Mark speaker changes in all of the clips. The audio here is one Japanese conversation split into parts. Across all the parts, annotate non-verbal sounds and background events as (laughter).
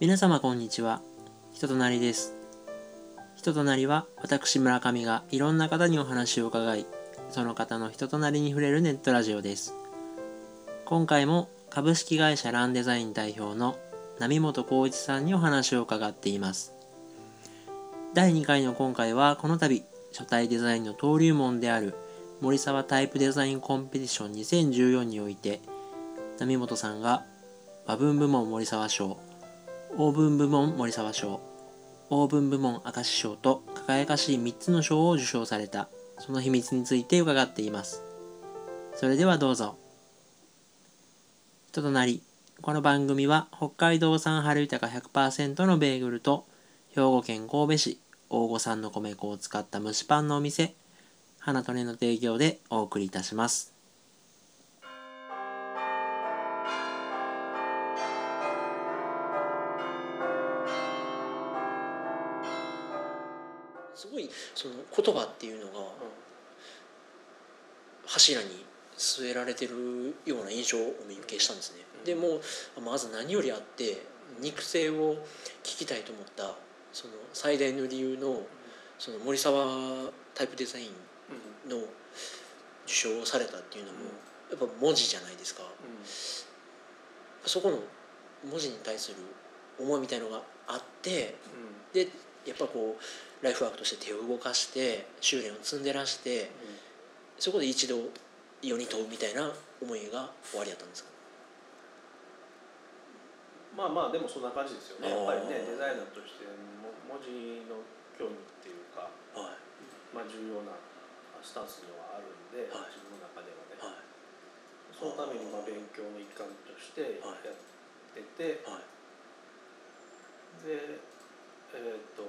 Speaker 1: 皆様こんにちは。人となりです。人となりは私村上がいろんな方にお話を伺いその方の人となりに触れるネットラジオです。今回も株式会社ランデザイン代表の波本浩一さんにお話を伺っています。第2回の今回はこの度書体デザインの登竜門である森沢タイプデザインコンペティション2014において波本さんが和文部門森沢賞オーブン部門森沢賞オーブン部門明石賞と輝かしい3つの賞を受賞された。その秘密について伺っています。それではどうぞ。人となりこの番組は北海道産春豊か100%のベーグルと兵庫県神戸市大御産の米粉を使った蒸しパンのお店花と根の提供でお送りいたします。言葉っていうのが柱に据えられてるような印象をお見受けしたんですね。でもまず何よりあって肉声を聞きたいと思ったその最大の理由のその森沢タイプデザインの受賞をされたっていうのもやっぱ文字じゃないですか。そこの文字に対する思いみたいのがあってでやっぱこうライフワークとして手を動かして修練を積んでらしてそこで一度世に問うみたいな思いが終わりだったんですか？
Speaker 2: まあまあでもそんな感じですよね。やっぱりねデザイナーとしても文字の興味っていうか、
Speaker 1: はい。
Speaker 2: まあ、重要なスタンスにはあるんで、
Speaker 1: はい。
Speaker 2: 自分の中ではね、
Speaker 1: はい。
Speaker 2: そのためにまあ勉強の一環としてや
Speaker 1: はい。
Speaker 2: ってて、
Speaker 1: はい。
Speaker 2: でえっ、と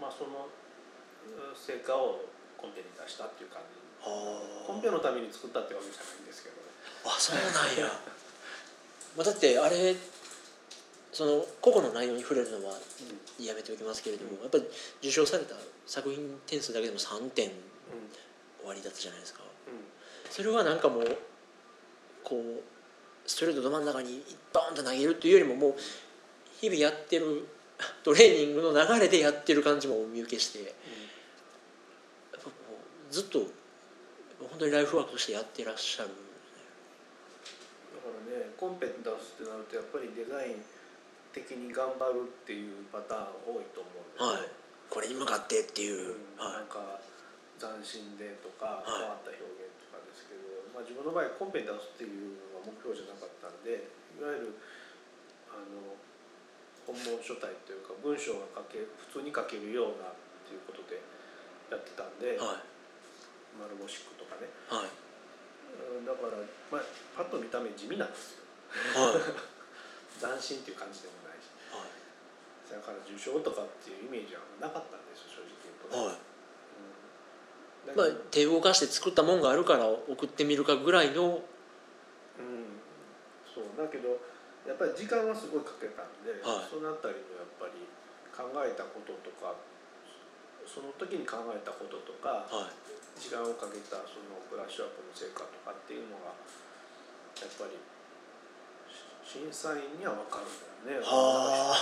Speaker 2: まあそのうん成果をコンペに出したっていう感じ。
Speaker 1: は
Speaker 2: コンペのために作ったってわけじゃないんですけど。ね
Speaker 1: あそうなんや。(laughs) まあだってあれその個々の内容に触れるのはやめておきますけれども、やっぱり受賞された作品点数だけでも3点
Speaker 2: うん
Speaker 1: 終わりだったじゃないですか。
Speaker 2: うん。
Speaker 1: それはなんかもうこうストレートど真ん中にドーンと投げるっていうよりももう日々やってるトレーニングの流れでやってる感じもお見受けしてやっぱこうずっと本当にライフワークとしてやってらっしゃる。
Speaker 2: だからねコンペ出すってなるとやっぱりデザイン的に頑張るっていうパターン多いと思うんですよ、
Speaker 1: はい。これに向かってっていう、
Speaker 2: うん。
Speaker 1: は
Speaker 2: なんか斬新でとか
Speaker 1: はい
Speaker 2: 変わった表現とかですけど、まあ、自分の場合コンペに出すっていうのが目標じゃなかったんでいわゆるあの本文書体というか文章が書け普通に書けるようなっていうことでやってたんで、
Speaker 1: いはい。
Speaker 2: 丸ゴシックとかね。
Speaker 1: はい。
Speaker 2: うんだから、まあ、パッと見た目地味なんですよ。
Speaker 1: はい。(laughs)
Speaker 2: 斬新っていう感じでもないし。
Speaker 1: はい。
Speaker 2: だから受賞とかっていうイメージはなかったんですよ正直言うとね、
Speaker 1: はい。
Speaker 2: うん。
Speaker 1: まあ手を動かして作ったもんがあるから送ってみるかぐらいの
Speaker 2: うん、そう。だけどやっぱり時間はすごいかけたんで、
Speaker 1: はい。
Speaker 2: そのあたりのやっぱり考えたこととかその時に考えたこととか
Speaker 1: はい。
Speaker 2: 時間をかけたそのブラッシュアップの成果とかっていうのがやっぱりし審査員には分かるんだよね。
Speaker 1: は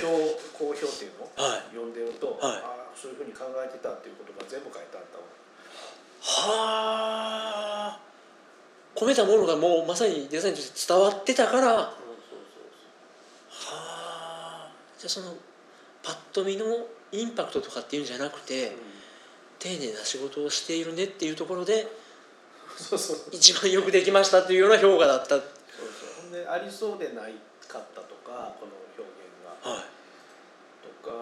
Speaker 2: 票好評っていうの、
Speaker 1: あはい。
Speaker 2: 読んでると、
Speaker 1: はい。
Speaker 2: ああそういうふうに考えてたっていうことが全部書いてあったわ。
Speaker 1: はあ込めたものがもうまさにデザインとして伝わってたから。はあ。じゃあそのパッと見のインパクトとかっていうんじゃなくて、丁寧な仕事をしているねっていうところで一番よくできましたっていうような評価だった。は
Speaker 2: そうそう。ほんでありそうでないかったとかこの表現が。
Speaker 1: い。
Speaker 2: とか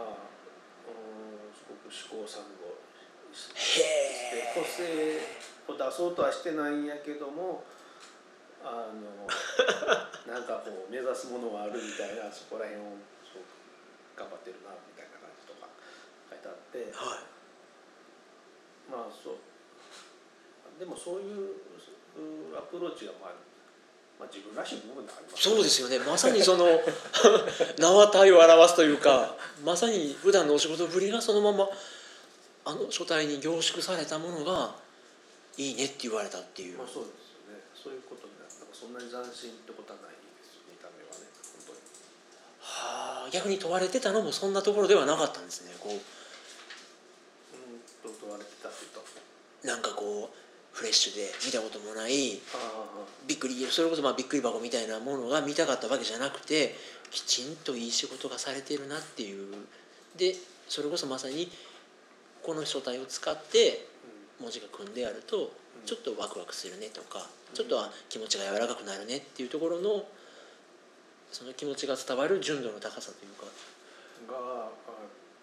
Speaker 2: うんすごく試行錯誤して
Speaker 1: へ
Speaker 2: 個性を出そうとはしてないんやけどもあの (laughs) なんかこう目指すものがあるみたいなそこら辺を頑張ってるなみたいな感じとか書いてあって。
Speaker 1: えはい。
Speaker 2: まあそう。でもそういううアプローチがまあまあ、自分らしい部分であります。
Speaker 1: そうですよね。まさにその (laughs) 名は体を表すというかまさに普段のお仕事ぶりがそのままあの書体に凝縮されたものがいいねって言われたっていう、
Speaker 2: まあそうですよね。そういうことになったらそんなに斬新ってことはないですよ見た目はね。
Speaker 1: はあ逆に問われてたのもそんなところではなかったんですね。こ
Speaker 2: う。んと問われてたっていうと
Speaker 1: うなんかこうフレッシュで見たこともない。
Speaker 2: あ。
Speaker 1: びっくりそれこそまあびっくり箱みたいなものが見たかったわけじゃなくてきちんといい仕事がされてるなっていう。でそれこそまさにこの書体を使って文字が組んであるとちょっとワクワクするねとかちょっとは気持ちが柔らかくなるねっていうところのその気持ちが伝わる純度の高さというか。
Speaker 2: があやっ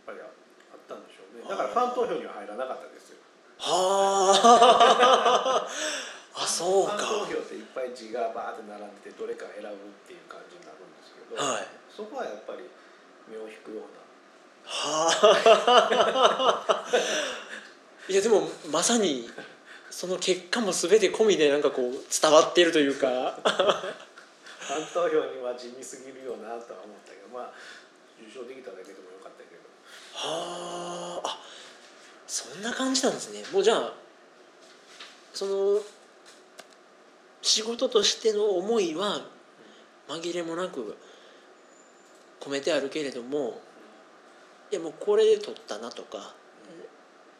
Speaker 2: ぱりあったんでしょうね。だからファン投票には入らなかったですよ。
Speaker 1: はあ。(laughs) あそうか。
Speaker 2: ファン投票っていっぱい字がバーって並んでてどれか選ぶっていう感じになるんですけど、
Speaker 1: はい。
Speaker 2: そこはやっぱり目を引くような。
Speaker 1: はあいやでもまさにその結果も全て込みでなんかこう伝わっているというか。
Speaker 2: ファン投票には地味すぎるよなとは思ったけどまあ受賞できただけでもよかったけど。
Speaker 1: はあ。あそんな感じなんですね。もうじゃあその仕事としての思いは紛れもなく込めてあるけれどもいやもうこれで取ったなとか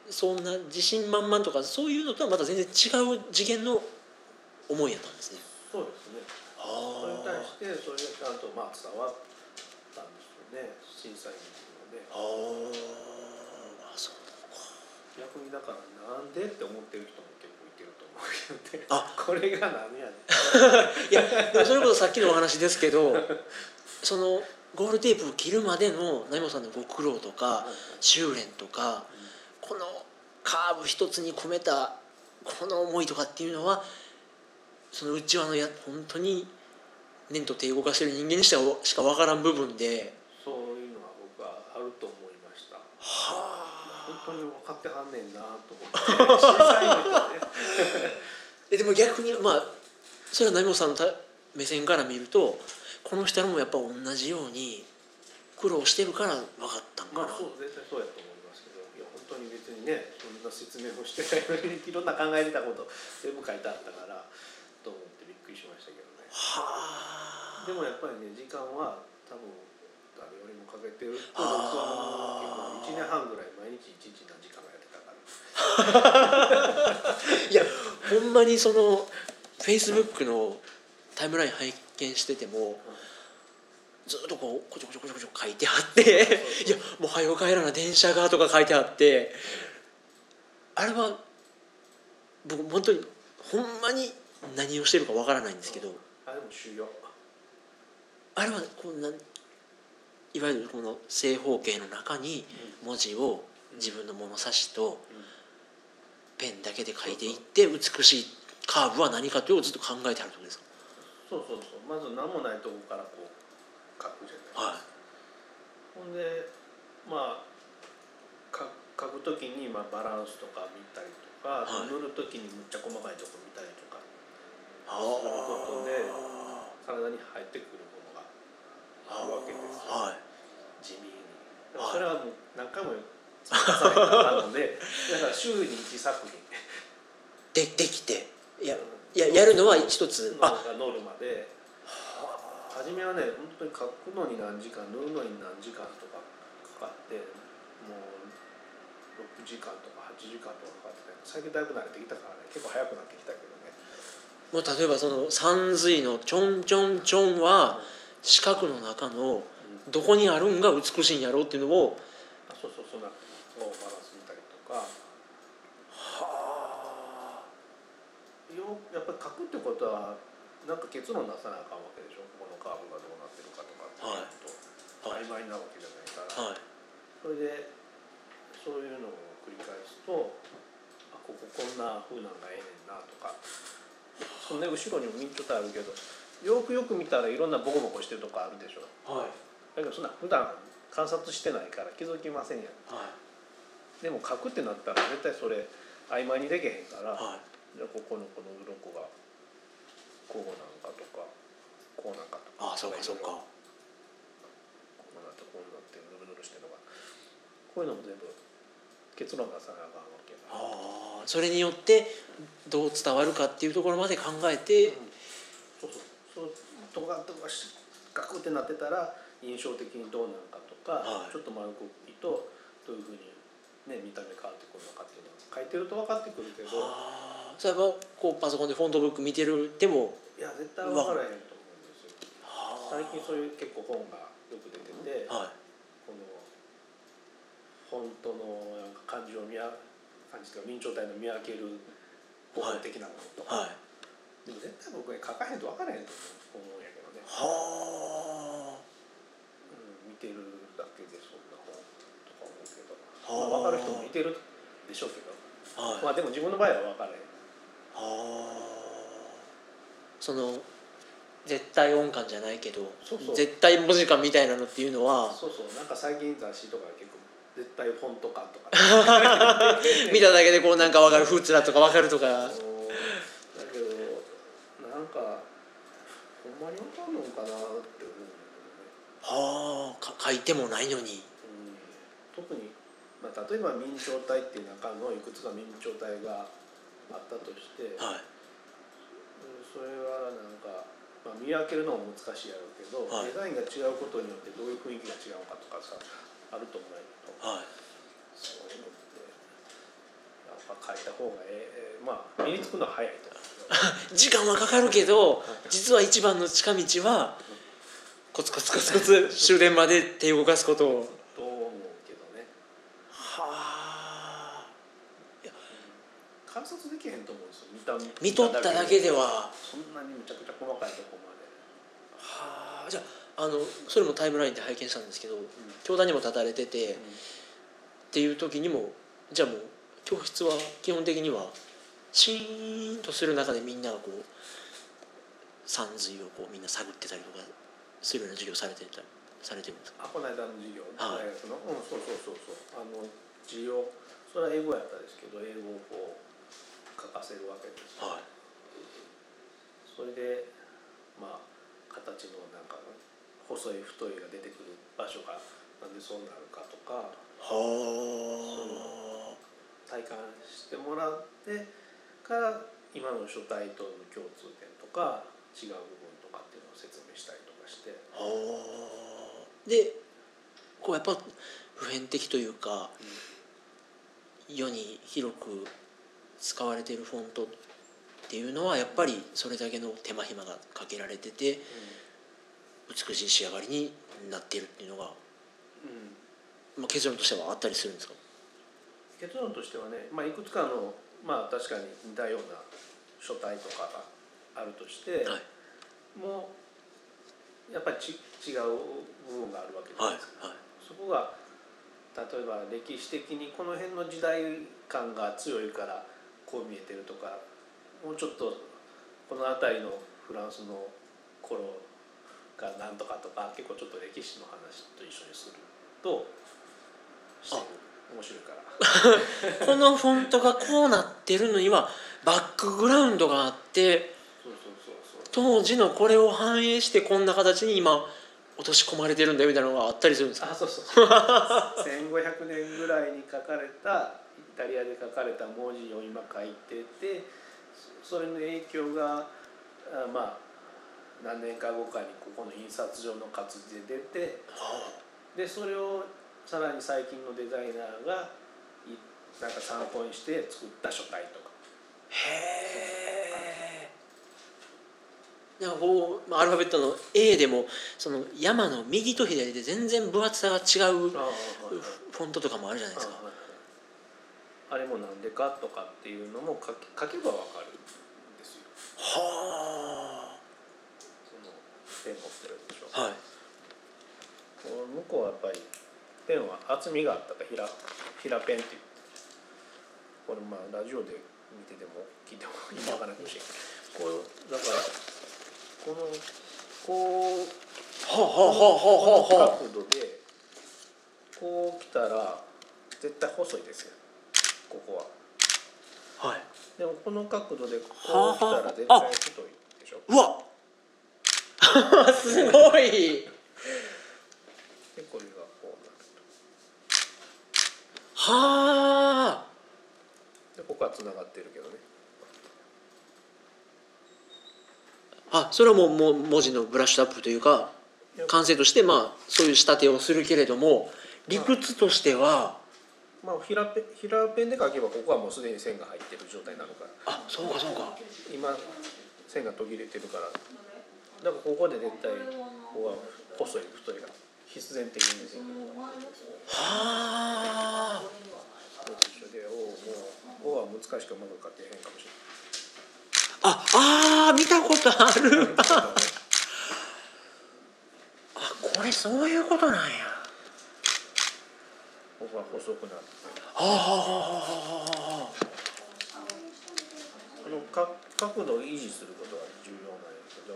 Speaker 1: そんな自信満々とかそういうのとはまた全然違う次元の思いやったんですね。
Speaker 2: そうですね。それに対してそれがちゃんとまあ伝わったんですよね。審査員にもね。
Speaker 1: ああそう
Speaker 2: 逆にだからなんでって思ってる人も結構いてると思うけどね。
Speaker 1: あ。
Speaker 2: これが何やねん。(laughs)
Speaker 1: いやそれこそさっきのお話ですけどそのゴールテープを切るまでの成本さんのご苦労とか修練とかこのカーブ一つに込めたこの思いとかっていうのはその内輪のや本当に念と手動かしてる人間にしてはしか分からん部分で
Speaker 2: そういうのは僕はあると思いました。
Speaker 1: は
Speaker 2: 本当に分かってはんねんなと思って。ね (laughs)
Speaker 1: えでも逆にまあそれは成本さんのた目線から見るとこの人らもやっぱ同じように苦労してるから分かったんかな、
Speaker 2: まあそう絶対そうやと思いますけどいや本当に別にねそんな説明もしてないのにいろんな考えてたこと全部書いてあったからと思ってびっくりしましたけどね。
Speaker 1: はあ。
Speaker 2: でもやっぱりね時間は多分誰よりもかけてると僕は思うけど1年半ぐらい毎日1日何時間もやってたから。(laughs)
Speaker 1: いやほんまにそのフェイスブックのタイムライン拝見しててもずっとこうこちょこちょこちょこちょ書いてあっていやもう早う帰らな電車がとか書いてあってあれは僕本当にほんまに何をしてるかわからないんですけど
Speaker 2: あでも終了
Speaker 1: あれはこんないわゆるこの正方形の中に文字を自分の物差しとペンだけで書いていって美しいカーブは何かというのをずっと考えてあるってことですか？
Speaker 2: そうそうそう。まず何もないとこからこう書くじゃない。
Speaker 1: は
Speaker 2: ほんでまあか書くときにまあバランスとか見たりとか、
Speaker 1: はい。
Speaker 2: 塗るときにむっちゃ細かいとこ見たりとか
Speaker 1: い
Speaker 2: することで体に入ってくるものがあるわけですよ、
Speaker 1: はい。
Speaker 2: 地味に。それはもう何回も積み重ねてたので (laughs) だから週に1作品。
Speaker 1: でできて。いやいややるのは一つ。
Speaker 2: ノルマで初めはね本当に書くのに何時間塗るのに何時間とかかかってもう6時間とか8時間とかかかって最近だいぶ慣れてきたからね結構早くなってきたけどね。
Speaker 1: もう例えばその三髄のちょんちょんちょんは四角の中のどこにあるんが美しいんやろうっていうのを
Speaker 2: あそうそうそんなこうバランス見たりとか。よやっぱり書くってことはなんか結論出さなあかんわけでしょ？カーブがどうなってるかとかってと、
Speaker 1: はい。
Speaker 2: 曖昧なわけじゃないから、
Speaker 1: はい。
Speaker 2: それでそういうのを繰り返すとあこここんな風なんがええねんなとかそんで後ろにもミントとあるけどよくよく見たらいろんなボコボコしてるとこあるでしょ。
Speaker 1: はい。
Speaker 2: だけどそんな普段観察してないから気づきませんやん。
Speaker 1: はい。
Speaker 2: でも書くってなったら絶対それ曖昧にできへんから、
Speaker 1: はい。
Speaker 2: じゃあここのこの鱗がこうなんかとかこうなんかとか
Speaker 1: ああそうかそうか。
Speaker 2: こうなってこうなってぬるぬるしてるのがこういうのも全部結論出さなあかんわけだ。
Speaker 1: ああそれによってどう伝わるかっていうところまで考えて、
Speaker 2: そうそうそうとかとかし書くってなってたら印象的にどうなのかとか、
Speaker 1: はい
Speaker 2: ちょっと丸くいとどういうふうに、ね、見た目変わってくるのかっていうのは書いてると分かってくるけど
Speaker 1: はあそれはこうパソコンでフォントブック見てるでも
Speaker 2: いや絶対分からへんと最近そういう結構本がよく出てて、
Speaker 1: はい。
Speaker 2: このフォントのなんか漢字を見分漢字とか明朝体の見分ける方法的なものとか、
Speaker 1: はい。
Speaker 2: でも絶対僕ね書かへんと分からへんと思うんやけどね、
Speaker 1: は
Speaker 2: うん、見てるだけでそんな本とか思うけど、
Speaker 1: はあ。
Speaker 2: まあ、分かる人もいてるでしょうけど、
Speaker 1: あはい。
Speaker 2: まあでも自分の場合は分からへん。
Speaker 1: はあ。その絶対音感じゃないけど絶対文字感みたいなのっていうのは
Speaker 2: そうそう。なんか最近雑誌とか結構絶対フォント感とか。(laughs)
Speaker 1: 見ただけでこうなんか分かるフーツだとか分かるとか。
Speaker 2: だけどなんかほんまに分かんのかなって思うね。
Speaker 1: はあか書いてもないのに。
Speaker 2: うん。特に、まあ、例えば明朝体っていう中のいくつか明朝体があったとして、
Speaker 1: はい。
Speaker 2: うんそれはなんか、まあ、見分けるのも難しいやろうけど、
Speaker 1: はい。
Speaker 2: デザインが違うことによってどういう雰囲気が違うのかとかさあると思うけど。
Speaker 1: はい。
Speaker 2: そういうのってやっぱ書いた方がええ。えまあ身につくのは早いと (laughs)
Speaker 1: 時間はかかるけど実は一番の近道はコツコツコツコツ終電まで手を動かすことを。
Speaker 2: と思うけどね。
Speaker 1: はあ。
Speaker 2: 観察できへんと思うんですよ見た
Speaker 1: 見とっただけでは
Speaker 2: そんなにむちゃくちゃ細かいとこまで。
Speaker 1: はあじゃああのそれもタイムラインで拝見したんですけど教壇にも立たれててっていう時にもじゃあもう教室は基本的にはシーンとする中でみんながこう山水をこうみんな探ってたりとかするような授業されてたされてるんですか？
Speaker 2: あこの間の授業？
Speaker 1: はい。
Speaker 2: 大学のうんそうそうそうそう。あの授業それは英語やったですけど英語をこう書かせるわけです
Speaker 1: はい。
Speaker 2: それでまあ形のなんか細い太いが出てくる場所がなんでそうなるかとか
Speaker 1: は
Speaker 2: 体感してもらってから今の書体との共通点とか違う部分とかっていうのを説明したりとかして。
Speaker 1: でこうやっぱ普遍的というか世に広く使われているフォントっていうのはやっぱりそれだけの手間暇がかけられてて美しい仕上がりになっているっていうのが、
Speaker 2: うん。
Speaker 1: まあ、結論としてはあったりするんですか？
Speaker 2: 結論としてはね、まあ、いくつかのまあ確かに似たような書体とかがあるとして、
Speaker 1: はい。
Speaker 2: もうやっぱりち違う部分があるわけじゃ
Speaker 1: はい
Speaker 2: ないですか、
Speaker 1: はい。
Speaker 2: そこが例えば歴史的にこの辺の時代感が強いからこう見えてるとかもうちょっとこの辺りのフランスの頃がなんとかとか結構ちょっと歴史の話と一緒にするとしてる。面白いから。
Speaker 1: このフォントがこうなってるのにはバックグラウンドがあって当時のこれを反映してこんな形に今落とし込まれてるんだよみたいなのがあったりするんですか？
Speaker 2: あそうそうそう。(laughs) 1500年ぐらいに書かれたイタリアで書かれた文字を今書いててそそれの影響があまあ何年か後かにここの印刷所の活字で出てでそれをさらに最近のデザイナーがいなんか参考にして作った書体とか。
Speaker 1: へえなんかこうまあアルファベットの A でもその山の右と左で全然分厚さが違うフ
Speaker 2: あ
Speaker 1: ォントとかもあるじゃないですか
Speaker 2: あれもなんでかとかっていうのも書け書けばわかるんですよ。
Speaker 1: は
Speaker 2: そのペン持ってるでしょ。
Speaker 1: あはい。
Speaker 2: 向こうはやっぱりペンは厚みがあったから平平ペンっていうこれまあラジオで見てても聞いても意味わからないかもしれんけどこうだからこのこう
Speaker 1: はあはあはあはあは
Speaker 2: この角度でこう来たら絶対細いですよここは。
Speaker 1: あはい。
Speaker 2: でもこの角度でこ
Speaker 1: はあ
Speaker 2: う来たら絶
Speaker 1: あ。
Speaker 2: 対太いでしょ。
Speaker 1: うわ。(laughs) すごい。
Speaker 2: でこれがこうなる
Speaker 1: はあ。
Speaker 2: とでここはつながってるけどね。
Speaker 1: あそれはもうもう文字のブラッシュアップというか感性としてまあそういう仕立てをするけれども理屈としては
Speaker 2: まあ平ペン平ペンで書けばここはもうすでに線が入ってる状態なのか。ら
Speaker 1: あそうかそうか。
Speaker 2: 今線が途切れてるから。だからここで絶対ここは細い太いが必然的に出てくる
Speaker 1: はあ
Speaker 2: 一緒でおおもうおは難しくうまく書けへんかもしれ
Speaker 1: ああー見たことある。
Speaker 2: ない
Speaker 1: あ (laughs) これそういうことなんや
Speaker 2: ここは細くなって
Speaker 1: はあはあはあはあは。あ
Speaker 2: あのか角度を維持することが重要なんやけど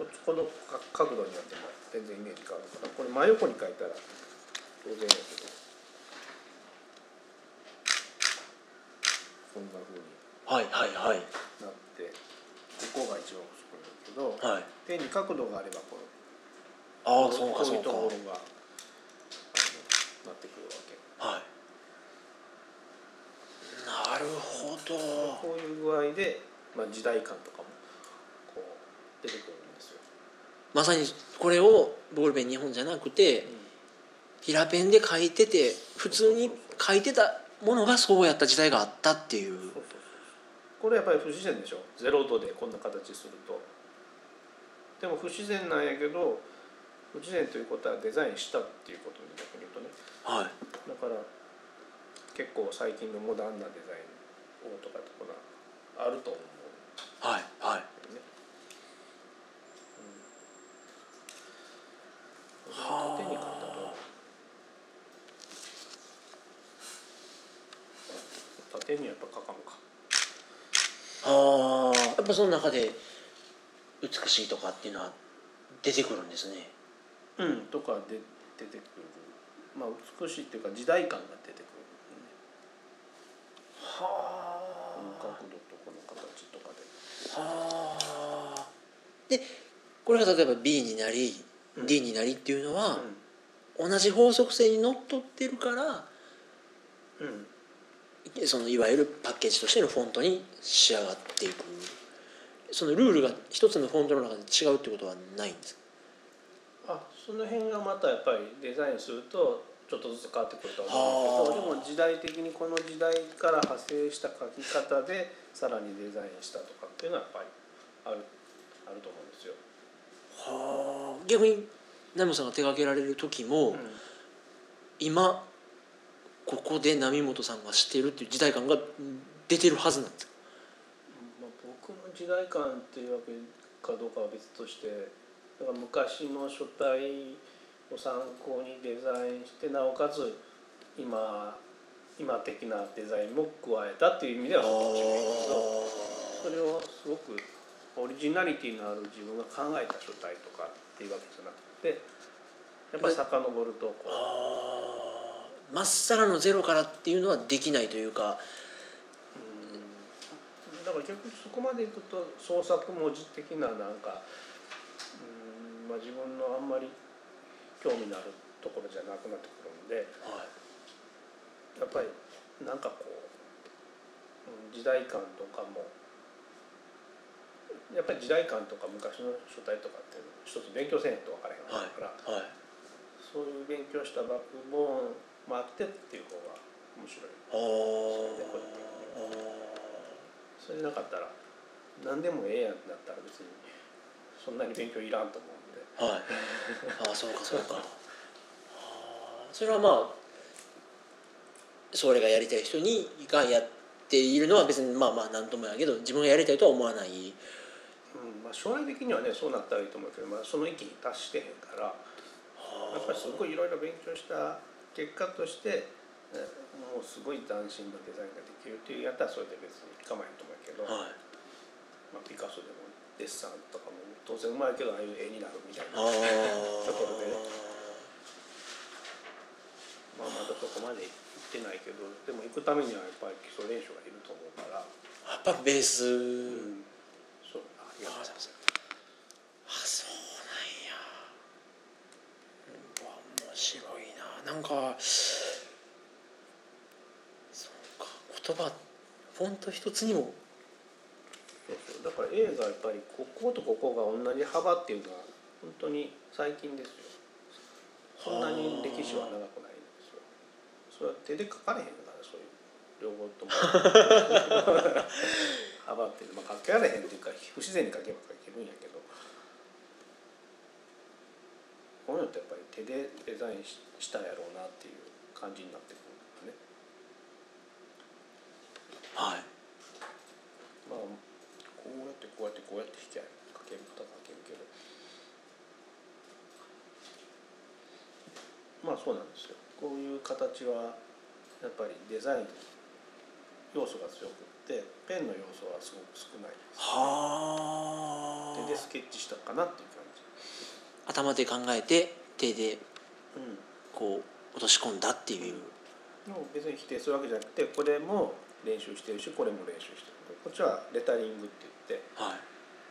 Speaker 2: ここのか角度によっても全然イメージ変わるからこれ真横に書いたら当然やけどこんな風に
Speaker 1: はいはいはい。
Speaker 2: なってここが一番細くなるけど
Speaker 1: はい。
Speaker 2: ペンに角度があればこの
Speaker 1: ああそうか。
Speaker 2: こういうところがあのなってくるわけ
Speaker 1: はいなるほど
Speaker 2: こういう具合で、まあ、時代感とかもこう出てくるんですよ。
Speaker 1: まさにこれをボールペン2本じゃなくて平ペンで書いてて普通に書いてたものがそうやった時代があったっていう。
Speaker 2: そうそうそう。これやっぱり不自然でしょ。ゼロ度でこんな形すると。でも不自然なんやけど不自然ということはデザインしたっていうことに逆に言うとね。
Speaker 1: はい。
Speaker 2: だから結構最近のモダンなデザインをとかとこがあると思う
Speaker 1: はいはい
Speaker 2: ね、うん、
Speaker 1: はあ
Speaker 2: 縦に書いたと縦にやっぱ書かんか
Speaker 1: ああやっぱその中で美しいとかっていうのは出てくるんですね。
Speaker 2: うんとかで出てくる。まあ美しいっていうか時代感が出てくる、ね、
Speaker 1: は
Speaker 2: この角度とこの形とかで
Speaker 1: はあでこれが例えば B になり
Speaker 2: うん。
Speaker 1: D になりっていうのは、
Speaker 2: う
Speaker 1: 同じ法則性にのっとってるから
Speaker 2: んうん。
Speaker 1: そのいわゆるパッケージとしてのフォントに仕上がっていく。そのルールが一つのフォントの中で違うってことはないんですか？
Speaker 2: あその辺がまたやっぱりデザインするとちょっとずつ変わってくると思うけど
Speaker 1: はあ。
Speaker 2: でも時代的にこの時代から派生した書き方でさらにデザインしたとかっていうのはやっぱりあるあると思うんですよ。
Speaker 1: はあ。逆にナムさんが手掛けられる時も、
Speaker 2: うん。
Speaker 1: 今ここで波本さんがしてるっていう時代感が出てるはずなんですか？
Speaker 2: まあ、僕の時代感っていうわけかどうかは別としてだから昔の書体を参考にデザインしてなおかつ今今的なデザインも加えたっていう意味ではそいけどそれをすごくオリジナリティのある自分が考えた書体とかっていうわけじゃなくてやっぱり遡るとこう。
Speaker 1: まっさらのゼロからっていうのはできないというか。
Speaker 2: うん。だから逆にそこまでいくと創作文字的ななんかうん、まあ、自分のあんまり興味のあるところじゃなくなってくるんで
Speaker 1: はい。
Speaker 2: やっぱりなんかこううん時代感とかもやっぱり時代感とか昔の書体とかって一つ勉強せんと分からへんから、
Speaker 1: はい
Speaker 2: そういう勉強したバックボー。ンもあってっていう方が面白い。それなかったら何でもええやんってなったら別にそんなに勉強いらんと思う
Speaker 1: はい。ああそうかそうか。それはまあそれがやりたい人にがやっているのは別にまあまあ何ともやけど自分がやりたいとは思わない。
Speaker 2: うんまあ、将来的にはねそうなったらいいと思うけど、まあ、その域に達してへんからやっぱりすごいいろいろ勉強した結果としてえもうすごい斬新なデザインができるっていうやったらそれで別に構えへんと思うけど、
Speaker 1: はい。
Speaker 2: まあ、ピカソでもデッサンとかも当然うまいけどああいう絵になるみたいな。
Speaker 1: あ
Speaker 2: ところでまあ、まだそこまで行ってないけどでも行くためにはやっぱり基礎練習がいると思うから、
Speaker 1: あやっぱベース、
Speaker 2: うん、そう。ありがとうございます
Speaker 1: あそうなんや。うわ面白いな。なんかそうか言葉フォント一つにも
Speaker 2: だから映画はやっぱりこことここが同じ幅っていうのは本当に最近ですよ。そんなに歴史は長くないんですよ。それは手で書かれへんからそういう両方とも。幅ってまあ書けられへんっていうか不自然に書けば書けるんやけど。こういうのってやっぱり手でデザインししたんやろうなっていう感じになってくるんだね。
Speaker 1: はい。
Speaker 2: まあこうやってこうやってこうやって引きゃ書けることは書けるけどまあそうなんですよ。こういう形はやっぱりデザイン要素が強くってペンの要素はすごく少ないです。
Speaker 1: は
Speaker 2: 手でスケッチしたかなっていう感じ
Speaker 1: 頭で考えて手で
Speaker 2: うん
Speaker 1: こう落とし込んだっていう。
Speaker 2: でも別に否定するわけじゃなくてこれも練習してるしこれも練習してる。こっちはレタリングって言って
Speaker 1: はい。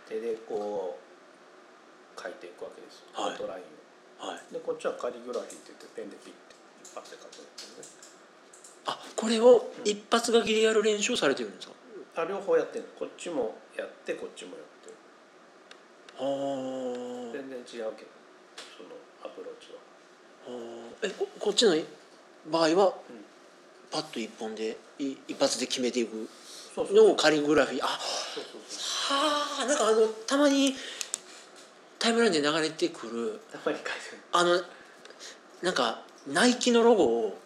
Speaker 2: 手でこう書いていくわけですよ。
Speaker 1: はい。
Speaker 2: トラインを。
Speaker 1: はい。
Speaker 2: でこっちはカリグラフィーって言ってペンでピッて一発で書くんですね。
Speaker 1: あこれを一発書きでやる練習をされてるんですか？
Speaker 2: あ両方やってるこっちもやってこっちもやって。る
Speaker 1: は
Speaker 2: 全然違うけどそのアプローチは。
Speaker 1: あえここっちの場合は
Speaker 2: うん。
Speaker 1: パッと一本でい一発で決めていくのをカリグラフィー。あ
Speaker 2: そうそうそう。
Speaker 1: はあなんかあのたまにタイムラインで流れてくるあのなんかナイキのロゴを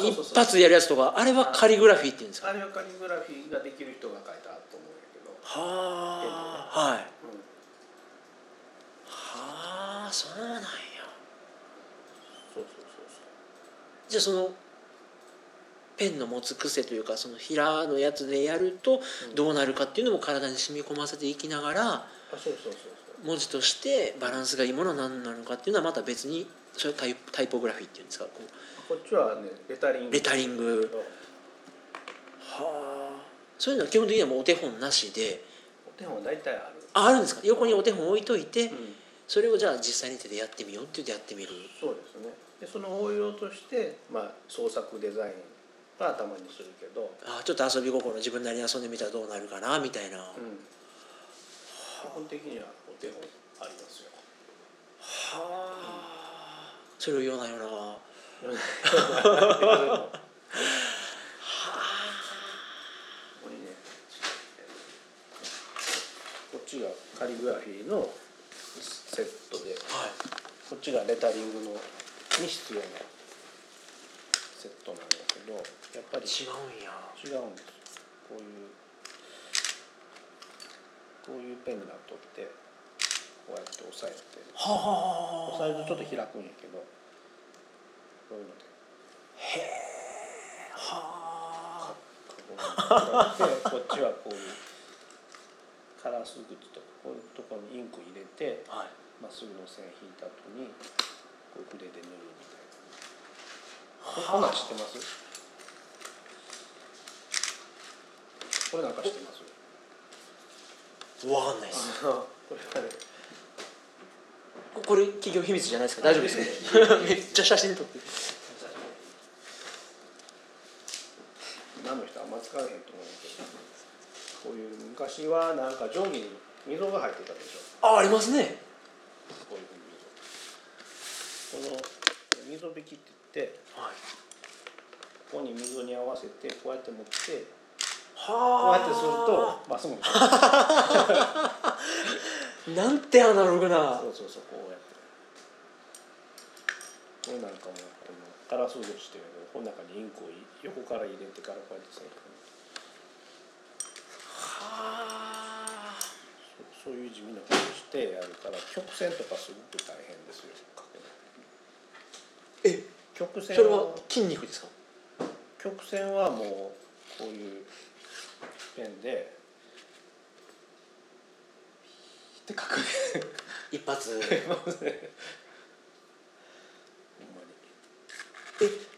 Speaker 1: 一
Speaker 2: そうそう
Speaker 1: 発でやるやつとかあれはカリグラフィーって言うんですか？
Speaker 2: あれはカリグラフィーができる人が書いたと思うんやけど、
Speaker 1: はあはい。
Speaker 2: うん、
Speaker 1: はあそうなんや。
Speaker 2: そうそうそう。
Speaker 1: じゃあそのペンの持つ癖というかその平のやつでやると
Speaker 2: うん。
Speaker 1: どうなるかっていうのも体に染み込ませていきながら文字としてバランスがいいものは何なのかっていうのはまた別にそれタイタイポグラフィーっていうんですか？こう
Speaker 2: こっちはねレタリング。
Speaker 1: レタリング。はあ。そういうのは基本的にはもうお手本なしで。
Speaker 2: お手本は大体ある。
Speaker 1: ああるんですか？横にお手本置いといて
Speaker 2: うん。
Speaker 1: それをじゃあ実際に手でやってみようって言ってやってみる。
Speaker 2: そうですね。でその応用として、まあ、創作デザインはたまにするけど、
Speaker 1: あちょっと遊び心自分なりに遊んでみたらどうなるかなみたいな、は
Speaker 2: うん、基本的にはお手本ありますよ。
Speaker 1: あ。それを言わないような。
Speaker 2: ここにねこっちがカリグラフィーのセットで
Speaker 1: はい。
Speaker 2: こっちがレタリングのに必要なセットなんだけどやっぱり
Speaker 1: 違うんや。
Speaker 2: 違うんですこういうこういうペンになってこうやって押さえて。
Speaker 1: はあ
Speaker 2: 押さえるとちょっと開くんやけどこういうので。
Speaker 1: は
Speaker 2: カゴに開いてこっちはこういうカラースグッズとかこういうところにインク入れて
Speaker 1: あはい
Speaker 2: まっすぐの線引いた後にこう筆で塗るみたいなこんなん知ってますれなんか知ってます
Speaker 1: わかんないです。
Speaker 2: これ
Speaker 1: 企業秘密じゃないですか？大丈夫ですか？めっちゃ写真撮って。
Speaker 2: 今の人あんま使わへんと思うけど。こういう昔はなんか定規に溝が入ってたでしょ。
Speaker 1: あありますね。
Speaker 2: こういうふうに。溝この溝引きって言って
Speaker 1: はい。
Speaker 2: ここに溝に合わせてこうやって持ってこう
Speaker 1: は
Speaker 2: やってするとまっすぐに。(laughs)
Speaker 1: なんてアナログな。
Speaker 2: そうそうそうこうやってこれなんかもこのカラースードしてこの中にインクを横から入れてからこうやって線引く
Speaker 1: はあ
Speaker 2: そうそういう地味なことしてやるから曲線とかすごく大変ですよ
Speaker 1: え
Speaker 2: 曲線
Speaker 1: それは筋肉ですか？
Speaker 2: 曲線はもうこういうペンでって書く。ね
Speaker 1: 一発。え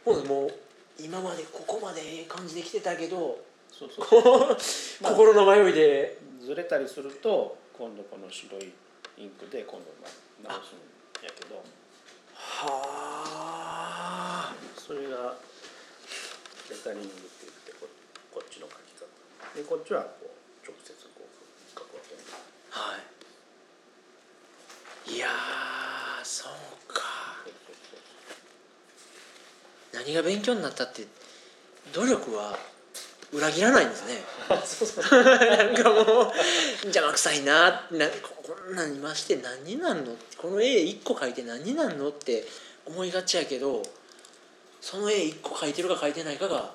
Speaker 1: ほんでもう今までここまでええ感じで来てたけど
Speaker 2: そうそう。
Speaker 1: 心の迷いで。
Speaker 2: ずれたりすると今度この白いインクで今度ま直すんやけど。
Speaker 1: はあ。
Speaker 2: それがレタリングでこっちはこう直接こう書くわけ
Speaker 1: はい。いやそうか。何が勉強になったって努力は裏切らないんですね。(laughs) なんかもう邪魔くさいななこんなにまして何になんのこの絵1個描いて何になんのって思いがちやけどその絵1個描いてるか描いてないかが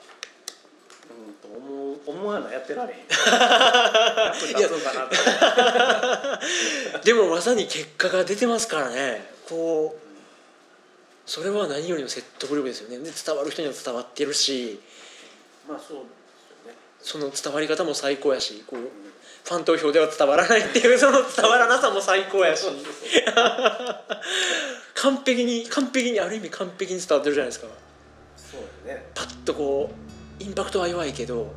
Speaker 2: 思わなやってられへん。(laughs)
Speaker 1: でもまさに結果が出てますからね。こうそれは何よりの説得力ですよね。で伝わる人には伝わってるし。
Speaker 2: まあそうですよね。
Speaker 1: その伝わり方も最高やしこうファン投票では伝わらないっていうその伝わらなさも最高やし。完璧に完璧にある意味完璧に伝わってるじゃないですか。
Speaker 2: そうだね。
Speaker 1: パッとこうインパクトは弱いけど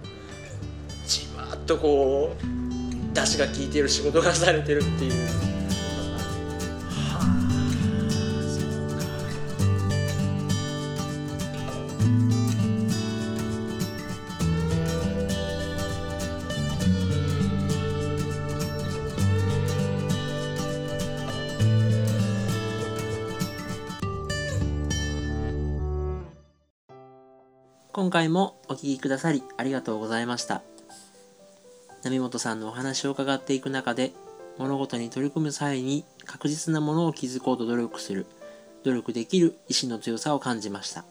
Speaker 1: じわっとこう出汁が効いてる仕事がされてるっていう。はあそうか今回もお聞きくださりありがとうございました。波本さんのお話を伺っていく中で物事に取り組む際に確実なものを築こうと努力する努力できる意志の強さを感じました。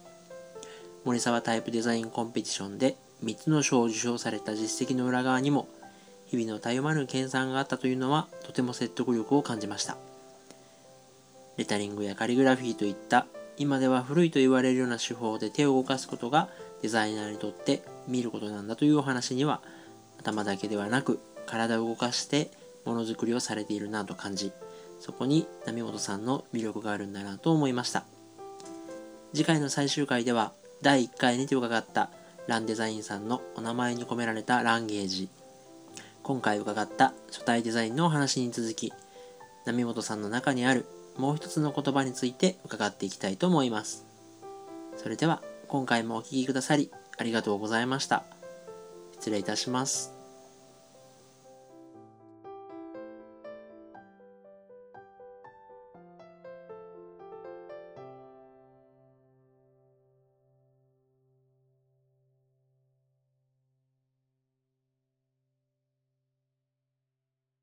Speaker 1: 森沢タイプデザインコンペティションで3つの賞を受賞された実績の裏側にも日々のたゆまぬ研鑽があったというのはとても説得力を感じました。レタリングやカリグラフィーといった今では古いと言われるような手法で手を動かすことがデザイナーにとって見ることなんだというお話には頭だけではなく体を動かしてものづくりをされているなと感じそこに波本さんの魅力があるんだなと思いました。次回の最終回では第1回にて伺ったランデザインさんのお名前に込められたランゲージ。今回伺った書体デザインのお話に続き波本さんの中にあるもう一つの言葉について伺っていきたいと思います。それでは今回もお聴きくださりありがとうございました。失礼いたします。